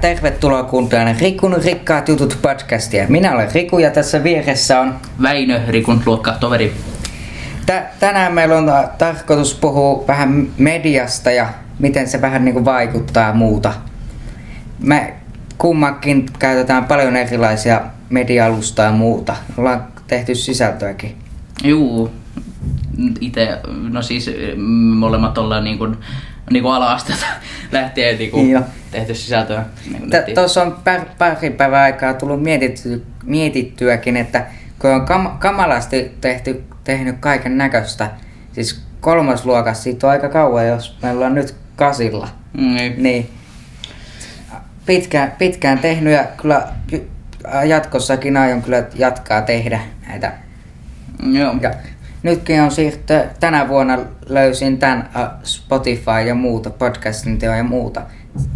Tervetuloa kuuntelemaan Rikun rikkaat jutut podcastia. Minä olen Riku ja tässä vieressä on... Väinö, Rikun luokka toveri. Tä- tänään meillä on ta- tarkoitus puhua vähän mediasta ja miten se vähän niinku vaikuttaa ja muuta. Me kummakin käytetään paljon erilaisia media-alustoja ja muuta. Ollaan tehty sisältöäkin. Juu, itse, no siis mm, molemmat ollaan niin kuin, niin kuin ala-asteelta lähtien niin kuin Joo. tehty sisältöä. Niin. Tuossa on pär, pari päivää aikaa tullut mietitty, mietittyäkin, että kun on kam- kamalasti tehty, tehnyt kaiken näköistä, siis kolmasluokassa siitä on aika kauan, jos me ollaan nyt kasilla, niin. niin pitkään, pitkään tehnyt ja kyllä jatkossakin aion kyllä jatkaa tehdä näitä. Joo. Ja nytkin on siirty, tänä vuonna löysin tämän äh, Spotify ja muuta, podcastin teon ja muuta.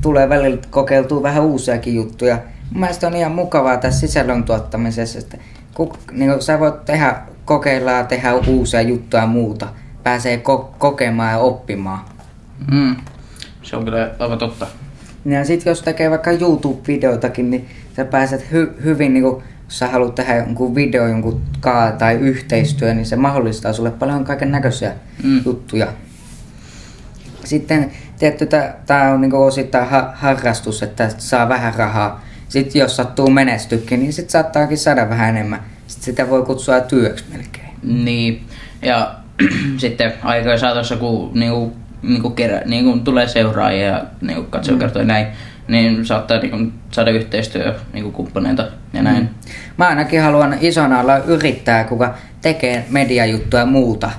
Tulee välillä kokeiltua vähän uusiakin juttuja. Mun mielestä on ihan mukavaa tässä sisällön tuottamisessa, että ku, niin kuin sä voit tehdä, kokeilla ja tehdä uusia juttuja ja muuta. Pääsee ko- kokemaan ja oppimaan. Mm. Se on kyllä aivan totta. Ja sit jos tekee vaikka YouTube-videoitakin, niin sä pääset hy- hyvin, niin kun, sä haluat tehdä jonkun video jonkun kaa tai yhteistyö, niin se mahdollistaa sulle paljon kaiken näköisiä Mm. juttuja. Sitten tietty, tämä on niinku osittain ha- harrastus, että saa vähän rahaa. Sitten jos sattuu menestykin, niin sitten saattaakin saada vähän enemmän. Sitten sitä voi kutsua työksi melkein. Niin. Ja sitten aikojen saatossa, kun niinku, niinku kerä, niinku tulee seuraajia ja niinku katsojakertoja mm. näin, niin saattaa niinku saada yhteistyö niinku kumppaneita ja näin. Mm. Mä ainakin haluan isona olla yrittäjä, kuka tekee mediajuttuja ja muuta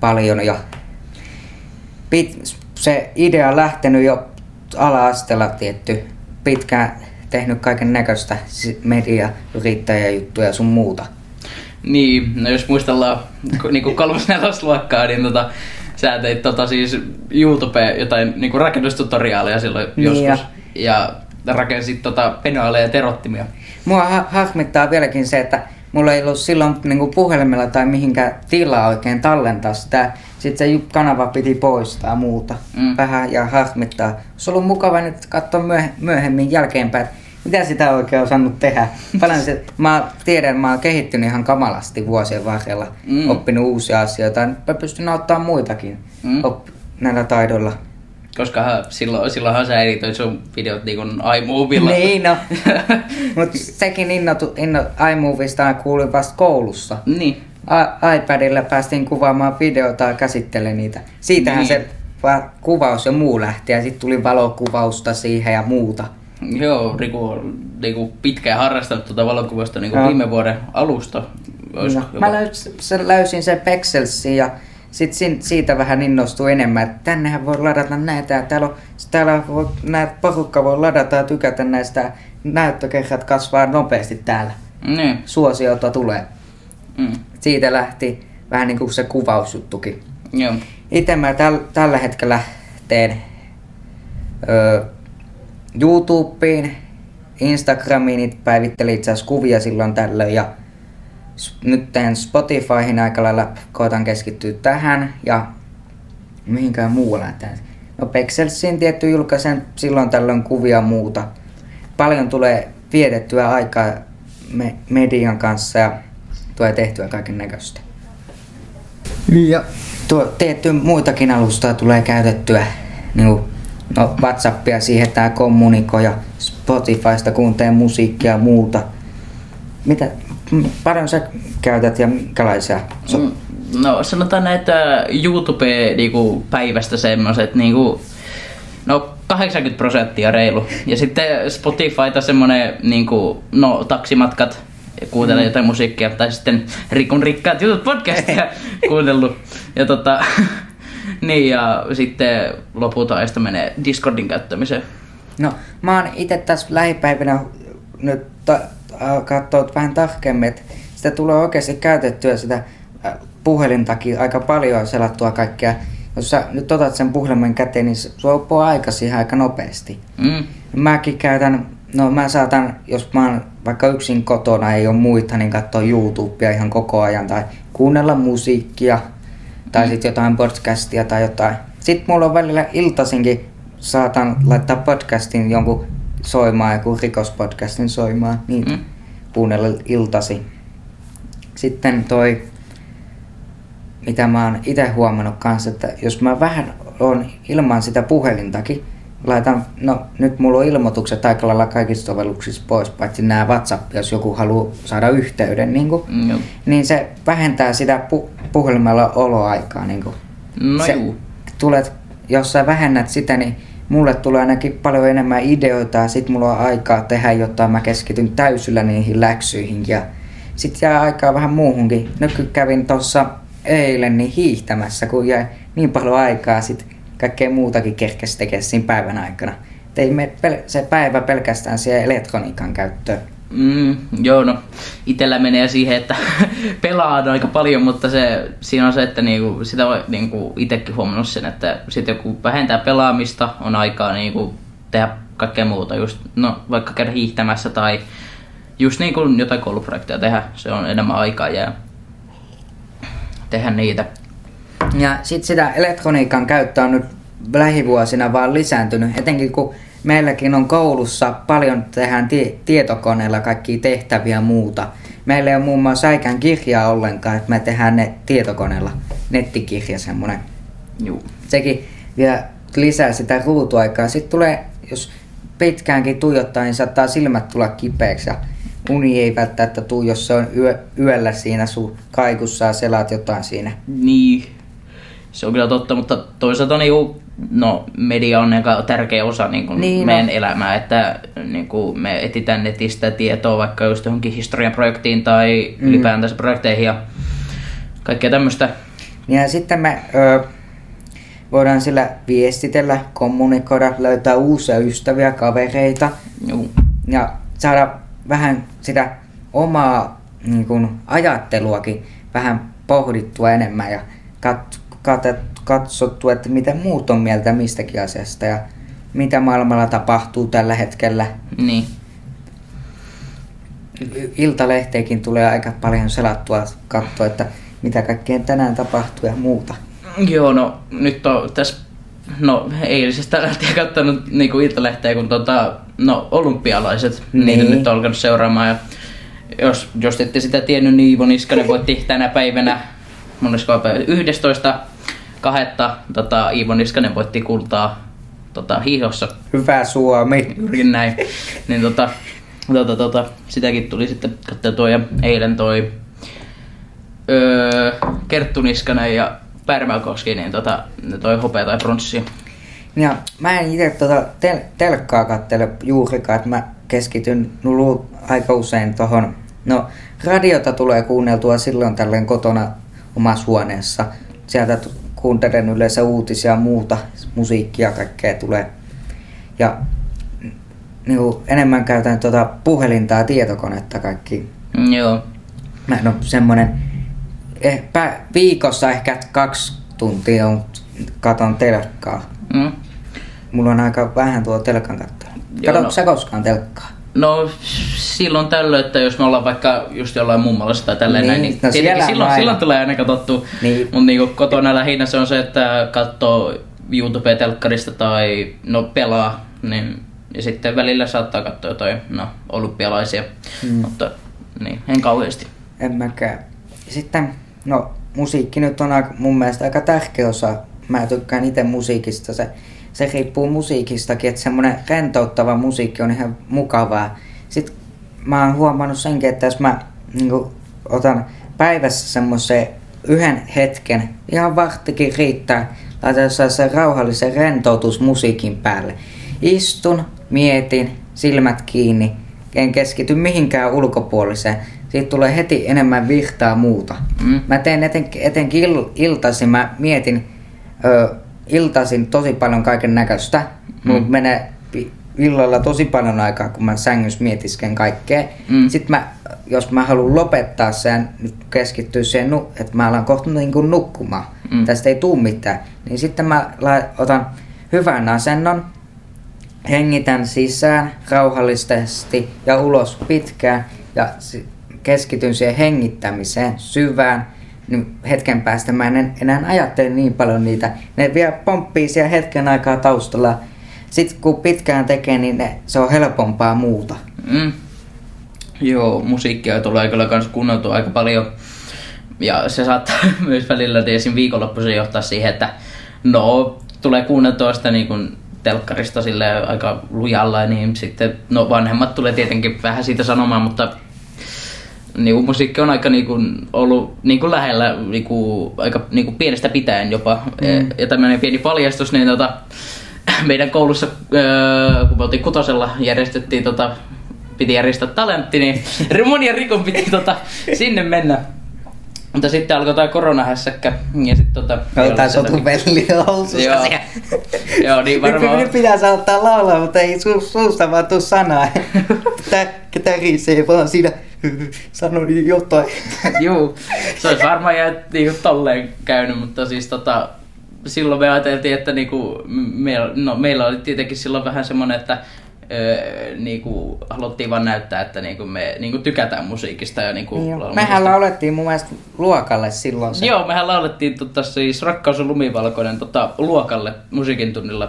paljon. Ja pit, se idea on lähtenyt jo ala-asteella tietty. Pitkään tehnyt kaiken näköistä mediayrittäjäjuttuja ja sun muuta. Niin, no jos muistellaan niinku kolmas nelosluokkaa, niin tota, sä teit tota siis YouTubeen jotain niinku rakennustutoriaaleja silloin Niin joskus. Ja rakensit tota penoaleja ja terottimia. Mua ha- harmittaa vieläkin se, että mulla ei ollut silloin niin puhelimella tai mihinkään tilaa oikein tallentaa sitä. Sitten se kanava piti poistaa ja muuta. Mm. Vähän ja harmittaa. Olisi ollut mukava nyt katsoa myöh- myöhemmin jälkeenpäin, mitä sitä oikein osannut tehdä. Paljon se, mä tiedän, mä oon kehittynyt ihan kamalasti vuosien varrella. Mm. Oppinut uusia asioita. Nyt mä pystyn auttamaan muitakin Mm. op- näillä taidoilla. Koska silloin, silloinhan sä editoit sun videot niinku iMovilla. Niin no. Mutta sekin innotu, inno, iMovista kuulin vasta koulussa. niin. I- iPadilla päästiin kuvaamaan videota ja käsittelemään niitä. Siitähän Niin. se va- kuvaus ja muu lähti ja sitten tuli valokuvausta siihen ja muuta. Joo, Riku on niinku pitkään harrastanut tuota valokuvasta niinku viime vuoden alusta. Olisiko No, jopa- mä löysin, löysin sen Pexelsin ja sitten siitä vähän innostuin enemmän, että tännehän voi ladata näitä ja täällä, on, täällä voi, näitä porukka voi ladata ja tykätä näistä näyttökerrat kasvaa nopeasti täällä. Niin. Suosiota tulee. Mm. Siitä lähti vähän niin kuin se kuvausjuttukin. Joo. Itse mä täl, tällä hetkellä teen ö, YouTubeen, Instagramiin, päivittelin itse asiassa kuvia silloin tällöin ja nyt teen Spotifyhin aika lailla, koitan keskittyä tähän ja mihinkään muualle. No Pexelsiin tietty julkaisen silloin tällöin kuvia muuta. Paljon tulee vietettyä aikaa me, median kanssa ja tulee tehtyä kaiken näköistä. Ja tuo, tietty muitakin alustoja tulee käytettyä. Niin kuin, no, Whatsappia siihen tää kommunikoi ja Spotifysta kuuntelee musiikkia ja muuta. Mitä paljon sä käytät ja minkälaisia? So, Mm, No sanotaan näitä YouTube niinku, päivästä semmoset niinku, no 80 prosenttia reilu. Ja sitten Spotifyta semmonen niinku, no taksimatkat ja kuuntelee mm. jotain musiikkia. Tai sitten Rikun rikkaat jutut podcastia kuunnellut. Ja tota, niin ja sitten loput ajasta menee Discordin käyttämiseen. no, mä oon itse tässä lähipäivinä nyt ta- katsoa vähän tarkemmin, että sitä tulee oikeasti käytettyä sitä äh, puhelintakin aika paljon selattua kaikkea. Jos sä nyt otat sen puhelimen käteen, niin se loppuu aika siihen aika nopeasti. Mm. Mäkin käytän, no mä saatan, jos mä oon vaikka yksin kotona, ei ole muita, niin katsoa YouTubea ihan koko ajan tai kuunnella musiikkia tai sitten jotain podcastia tai jotain. Sitten mulla on välillä iltaisinkin saatan laittaa podcastin jonkun soimaan joku rikospodcastin soimaan, niitä Mm. kuunnella iltasi. Sitten toi, mitä mä oon itse huomannut kanssa, että jos mä vähän on ilman sitä puhelintakin, laitan, no nyt mulla on ilmoitukset aika lailla kaikissa sovelluksissa pois, paitsi nämä WhatsApp, jos joku haluaa saada yhteyden, niin, kuin, Mm, niin se vähentää sitä pu- puhelimella oloaikaa. Niin kuin. No se, juu. tulet, jos sä vähennät sitä, niin mulle tulee ainakin paljon enemmän ideoita ja sit mulla on aikaa tehdä jotain, mä keskityn täysillä niihin läksyihin ja sit jää aikaa vähän muuhunkin. Nyt kävin tossa eilen niin hiihtämässä, kun jäi niin paljon aikaa sit kaikkea muutakin kerkesi tekemään siinä päivän aikana. Ei me pel- se päivä pelkästään siihen elektroniikan käyttöön. Mm, joo, no itellä menee siihen, että pelaan aika paljon, mutta se, siinä on se, että niinku, sitä voi niinku itsekin huomannut sen, että sit joku vähentää pelaamista, on aikaa niinku tehdä kaikkea muuta, just no, vaikka käydä hiihtämässä tai just niinku jotain kouluprojekteja tehdä, se on enemmän aikaa ja tehdä niitä. Ja sitten sitä elektroniikan käyttö on nyt lähivuosina vaan lisääntynyt, etenkin kun meilläkin on koulussa paljon tehdään tie- tietokoneella kaikkia tehtäviä ja muuta. Meillä ei ole muun muassa äikään kirjaa ollenkaan, että me tehdään ne tietokoneella, nettikirja semmonen. Juu. Sekin vielä lisää sitä ruutuaikaa. Sitten tulee, jos pitkäänkin tuijottaa, niin saattaa silmät tulla kipeäksi ja uni ei välttämättä tuu, jos se on yö, yöllä siinä sun kaikussa ja selaat jotain siinä. Niin, se on kyllä totta, mutta toisaalta niinku, no, media on aika tärkeä osa Niin niin on. meidän elämää, että niinku, me etitään netistä tietoa vaikka just johonkin historian projektiin tai Mm. ylipäätänsä projekteihin ja kaikkea tämmöistä. Ja sitten me ö, voidaan sillä viestitellä, kommunikoida, löytää uusia ystäviä, kavereita Juu. ja saada vähän sitä omaa niin kuin, ajatteluakin vähän pohdittua enemmän ja kat, kat, katsottua, että mitä muut on mieltä mistäkin asiasta ja mitä maailmalla tapahtuu tällä hetkellä. Niin. Iltalehteikin tulee aika paljon selattua katsoa, että mitä kaikkea tänään tapahtuu ja muuta. Joo, no nyt on tässä, no eilisestä lähtien katsonut niinku iltalehteä, kun tota, no olympialaiset, niin. niitä nyt on alkanut seuraamaan ja jos, jos ette sitä tiennyt, niin Iivo Niskanen voitti tänä päivänä, monesko päivä, 11 kahetta, tota, Iivo Niskanen voitti kultaa tota, hiihossa, Hyvä Suomi. juurikin näin, niin tota, tota, tota, sitäkin tuli sitten katsotua ja eilen toi öö, Kerttu Niskanen ja Pärmäkoski, niin tota, ne toi hopea tai pronssia. Ja mä en itse tota tel- telkkaa kattele juurikaan, että mä keskityn nulu aika usein tohon. No, radiota tulee kuunneltua silloin tällöin kotona omassa huoneessa. Sieltä t- kuuntelen yleensä uutisia ja muuta, musiikkia kaikkea tulee. Ja niin enemmän käytän tota puhelinta ja tietokonetta kaikki. Joo. Mä en oo semmonen, eh, pä- viikossa ehkä kaksi tuntia on, katon telkkaa. Mm. Mulla on aika vähän tuo telkan kattelu. Katsotko no. sä koskaan telkkaa? No silloin tällöin, että jos me ollaan vaikka just jollain mummolassa tai tälleen Niin, näin, niin no tietenkin siellä on silloin, aina. silloin tulee aina katsottu. Niin. Mutta niinku kotona lähinnä se on se, että katsoo YouTube-telkkarista tai no pelaa, niin ja sitten välillä saattaa katsoa jotain no, olympialaisia, Mm. mutta niin, en kauheasti. En mäkään. Ja Sitten, no musiikki nyt on aika, mun mielestä aika tärkeä osa. Mä tykkään itse musiikista. Se, se riippuu musiikistakin, että semmonen rentouttava musiikki on ihan mukavaa. Sitten mä oon huomannut senkin, että jos mä niin otan päivässä semmoisen yhden hetken, ihan varttikin riittää, laitan sen rauhallisen rentoutusmusiikin päälle. Istun, mietin, silmät kiinni, en keskity mihinkään ulkopuoliseen. Siitä tulee heti enemmän virtaa muuta. Mm. Mä teen eten, etenkin il, iltaisin, mä mietin ö, iltaisin tosi paljon kaiken näköistä. Mulla Mm. menee pi- illalla tosi paljon aikaa, kun mä sängyssä mietisken kaikkea. Mm. Sitten mä, jos mä haluan lopettaa sen, nyt keskittyä siihen, että mä alan kohta niin kuin nukkumaan. Mm. Tästä ei tuu mitään. Niin sitten mä otan hyvän asennon, hengitän sisään rauhallisesti ja ulos pitkään ja keskityn siihen hengittämiseen syvään, niin hetken päästä mä en enää ajattele niin paljon niitä. Ne vielä pomppii siellä hetken aikaa taustalla. sit kun pitkään tekee, niin ne, se on helpompaa muuta. Mm. Joo, musiikkia tulee kyllä kans kuunneltua aika paljon. Ja se saattaa myös välillä esim. viikonloppuisin johtaa siihen, että no, tulee kuunneltua sitä niin kuin telkkarista sille aika lujalla, niin sitten no vanhemmat tulee tietenkin vähän siitä sanomaan, mutta niin kuin musiikki on aika niin kuin, ollut niin kuin lähellä niin kuin, aika niin kuin pienestä pitäen jopa. Mm. Ja tämmöinen pieni paljastus, niin tota, meidän koulussa, öö, kun me oltiin kutosella, järjestettiin tota, piti järjestää talentti, niin mun ja Rikon piti tota, sinne mennä. Mutta sitten alkoi tämä koronahässäkkä. Ja sitten tota... Oltaan sotu velli housussa Joo. Joo, niin varmaan. Nyt pitää saattaa laulaa, mutta ei su, suusta vaan tuu sanaa. Tää, tärisee vaan siinä sanoi jotain. Juu, se olisi varmaan jää niinku tolleen käynyt, mutta siis tota, silloin me ajateltiin, että niinku, meillä, no, meillä oli tietenkin silloin vähän semmoinen, että öö, niinku, haluttiin vaan näyttää, että niinku, me niinku, tykätään musiikista. Ja, niinku, Niin jo. laulamisesta. Mehän laulettiin mun mielestä luokalle silloin se. Joo, mehän laulettiin tota, siis Rakkaus on lumivalkoinen tota, luokalle musiikin tunnilla.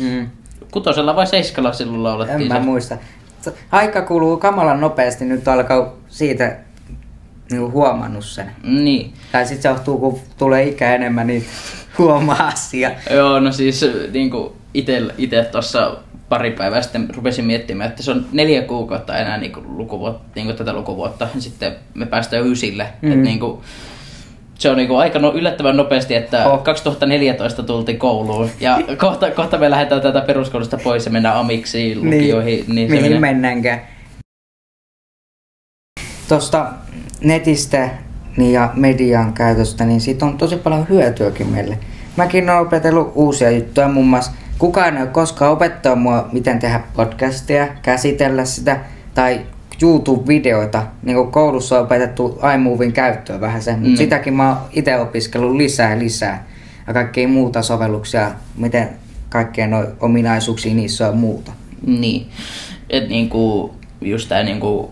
Mm. Kutosella vai seiskalla silloin En laulettiin mä se? muista. Aika kuluu kamalan nopeasti, nyt alkaa siitä niinku huomannut sen. Niin. Tai sit se johtuu, kun tulee ikä enemmän, niin huomaa asia. Joo, no siis niinku ite, ite tuossa pari päivää sitten rupesin miettimään, että se on neljä kuukautta enää niinku lukuvuotta, niinku tätä lukuvuotta. Sitten me päästään ysille. Mm. Mm. Et niinku, se on niinku aika no, yllättävän nopeasti, että Oh. 2014 tultiin kouluun ja kohta, kohta me lähdetään tätä peruskoulusta pois ja mennään amiksiin, lukioihin. Niin, se mihin menee. mennäänkään. Tuosta netistä niin ja median käytöstä, niin siitä on tosi paljon hyötyäkin meille. Mäkin olen opetellut uusia juttuja, muun muassa kukaan ei ole koskaan opettanut mua, miten tehdä podcastia, käsitellä sitä, tai YouTube-videoita. Niin kuin koulussa on opetettu iMovin käyttöä vähän sen, mutta Mm. sitäkin mä oon itse opiskellut lisää ja lisää. Ja kaikkea muuta sovelluksia, miten kaikkea noin ominaisuuksia niissä on muuta. Niin. Et niinku, just tää niinku,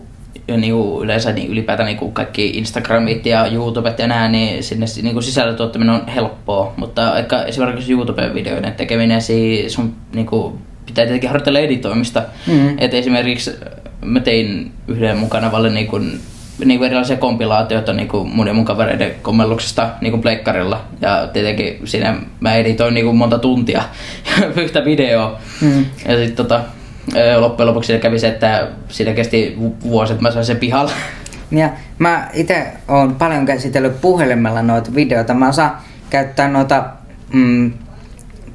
niinku yleensä niin ylipäätään niinku kaikki Instagramit ja YouTubet ja nää, niin sinne si- niinku sisällön tuottaminen on helppoa. Mutta ehkä esimerkiksi YouTube-videoiden tekeminen, siis sun niinku, pitää tietenkin harjoitella editoimista. Mhm. Et esimerkiksi mä tein yhden mun kanavalle niinku, niinku erilaisia kompilaatioita niinku mun ja mun kavereiden kommelluksesta niinku pleikkarilla. Ja tietenkin siinä mä editoin niinku monta tuntia yhtä videoa. Mm. Ja sitten tota, loppujen lopuksi siinä kävi se, että siinä kesti vu- vuosi, että mä sain sen pihalle. Ja mä itse oon paljon käsitellyt puhelimella noita videoita. Mä osaan käyttää noita mm,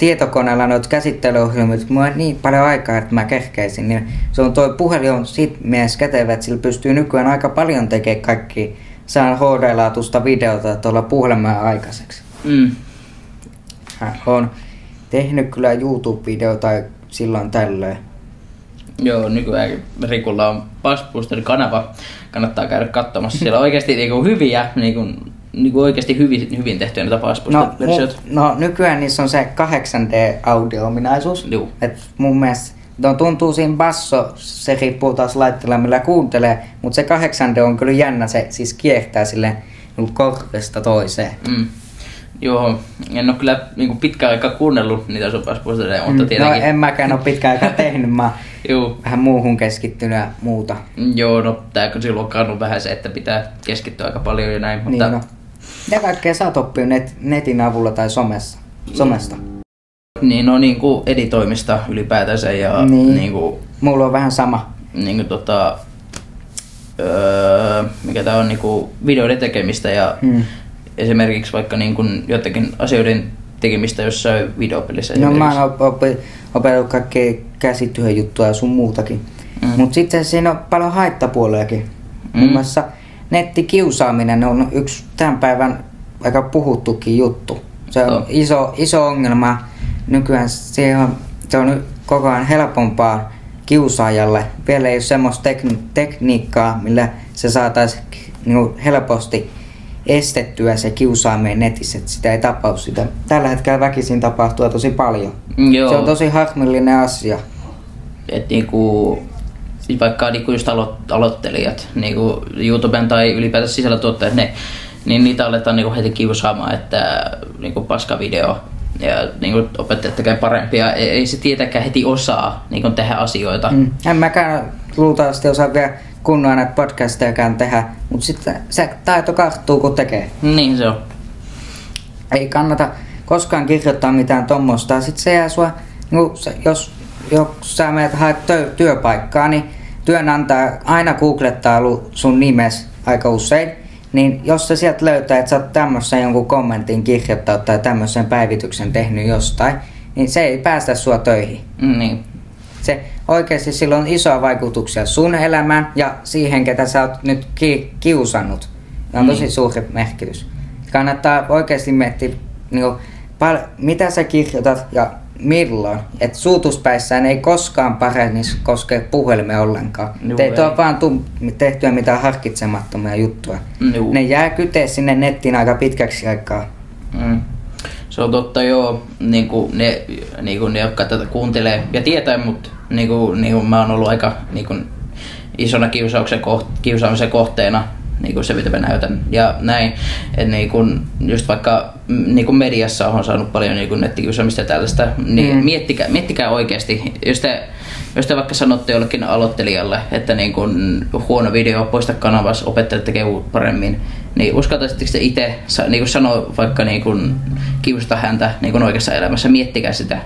tietokoneella noita käsittelyohjelmia, kun mulla on niin paljon aikaa, että mä kehkeisin. Niin se on toi puhelin on siitä mielessä kätevä, että sillä pystyy nykyään aika paljon tekemään kaikki saan HD-laatusta videota tuolla puhelimella aikaiseksi. Mm. Mä oon tehnyt kyllä YouTube-videota silloin tällöin. Joo, nykyään Rikulla on Bass Boosterin kanava. Kannattaa käydä katsomassa. Siellä on oikeasti niinku hyviä, niinku, niinku oikeasti hyvin, hyvin tehtyjä näitä Bass No, no nykyään niissä on se 8D-audio-ominaisuus. Juu. Et mun mielestä no, tuntuu siinä basso, se riippuu taas laitteella millä kuuntelee, mutta se 8D on kyllä jännä, se siis kiertää sille niinku korvesta toiseen. Mm. Joo, en ole kyllä niinku pitkään aikaa kuunnellut niitä Boostereja, mutta Mm, tietenkin... No en mäkään ole pitkään aikaa tehnyt, mä Juu. vähän muuhun keskittynyt ja muuta. Joo, no tää kun silloin on vähän se, että pitää keskittyä aika paljon ja näin, mutta... Niin no. Ja kaikkea saat oppia net, netin avulla tai somessa. somesta. Niin, no niinku editoimista ylipäätänsä ja Niin. niinku, Mulla on vähän sama. niinku tota, öö, mikä tää on niinku videoiden tekemistä ja Hmm. esimerkiksi vaikka niinku jotenkin asioiden tekemistä jossain videopelissä. No mä oon opi, opetellut kaikkea käsityöjuttuja ja sun muutakin. Mm. Mutta sitten siinä on paljon haittapuoliakin. Mm. Muun Mm. muassa nettikiusaaminen on yksi tämän päivän aika puhuttukin juttu. Se on On. iso, iso ongelma. Nykyään se on, se on koko ajan helpompaa kiusaajalle. Vielä ei ole semmoista tekni- tekniikkaa, millä se saataisiin niinku helposti estettyä se kiusaaminen netissä, että sitä ei tapahdu sitä. Tällä hetkellä väkisin tapahtuu tosi paljon. Joo. Se on tosi harmillinen asia. Et niinku, vaikka niinku just alo- aloittelijat, niinku YouTuben tai ylipäätään sisällöntuottajat, ne, niin niitä aletaan niinku heti kiusaamaan, että niinku paska video, ja niin kuin opettajat tekee parempia. Ei, ei se tietenkään heti osaa niin kuin tehdä asioita. Mm. En mäkään luultavasti osaa vielä kunnolla näitä podcastejakaan tehdä, mutta sitten se taito karttuu kun tekee. Niin se on. Ei kannata koskaan kirjoittaa mitään tommosta. Sitten se jää sua, niin se, jos, jos sä menet haet tö- työpaikkaa, niin työnantaja aina googlettaa lu- sun nimes aika usein. Niin jos se sieltä löytää, että sä oot tämmöisen jonkun kommentin kirjoittanut tai tämmöisen päivityksen tehnyt jostain, niin se ei päästä sua töihin. Niin. Se oikeasti sillä on isoa vaikutuksia sun elämään ja siihen, ketä sä oot nyt ki- kiusannut. Ne on tosi Niin. suuri merkitys. Kannattaa oikeasti miettiä, niin kuin, pal- mitä sä kirjoitat ja milloin. Että suutuspäissään ei koskaan paremmin koske puhelimeen ollenkaan. Juu, Te ei ole vaan tuu tehtyä mitään harkitsemattomia juttuja. Juu. Ne jää kyteen sinne nettiin aika pitkäksi aikaa. Mm. Se on totta joo, niin kuin ne, niin kuin ne, jotka tätä kuuntelee ja tietää, mutta niin kuin, niin kuin mä oon ollut aika niin kuin, isona kiusauksen koht, kiusaamisen kohteena, niin kuin se mitä mä näytän ja näin. Et niin kuin, just vaikka mm, niin kuin mediassa on saanut paljon niin kuin nettikiusaamista ja tällaista, niin Mm. miettikää, miettikää oikeasti, jos te, jos te vaikka sanotte jollekin aloittelijalle, että niin kun huono video, poista kanavassa, opettajat tekee paremmin, niin uskaltaisitteko te itse niin kun sanoa vaikka niin kun kiusata häntä niin kun oikeassa elämässä, miettikää sitä.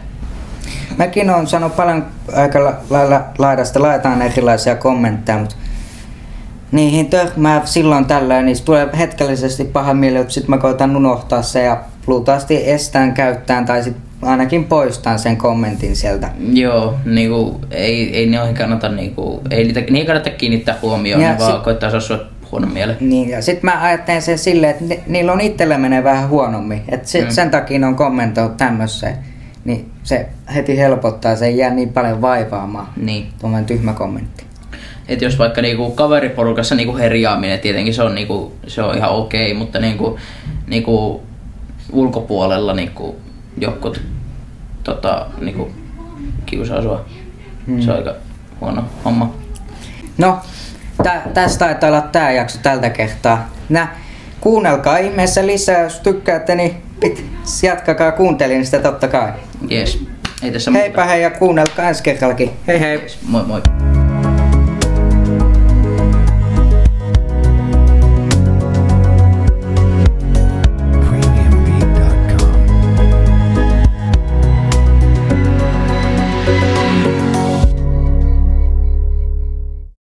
Mäkin on sanonut paljon aika la- lailla laidasta laitaan erilaisia kommentteja, mutta niihin törmää silloin tällöin, niin tulee hetkellisesti paha mieli, mutta sitten mä koitan unohtaa se ja luultavasti estään käyttään tai sitten ainakin poistan sen kommentin sieltä. Joo, niin kuin, ei, ei noihin kannata, niin kuin, ei niitä, niihin kannata kiinnittää huomioon, Ja ne vaan sit- koittaa saada sua huonon mielen. Niin, ja sitten mä ajattelen sen silleen, että ni- niillä on itsellä menee vähän huonommin. Et se, Mm. sen takia ne on kommentoinut tämmöiseen. Niin se heti helpottaa, se ei jää niin paljon vaivaamaan. Niin. Tuommoinen tyhmä kommentti. Et jos vaikka niinku kaveriporukassa niinku herjaaminen, tietenkin se on, niinku, se on ihan okei, mutta niinku, niinku ulkopuolella niinku jotkut tota, niinku, kiusaa sua. Hmm. Se on aika huono homma. No, tä, tästä taitaa olla tää jakso tältä kertaa. Nä, kuunnelkaa ihmeessä lisää, jos tykkäätte, niin pit, jatkakaa kuuntelemista totta kai. Jees. Ei tässä Heipä hei ja kuunnelkaa ensi kerrallakin. Hei hei! Moi moi.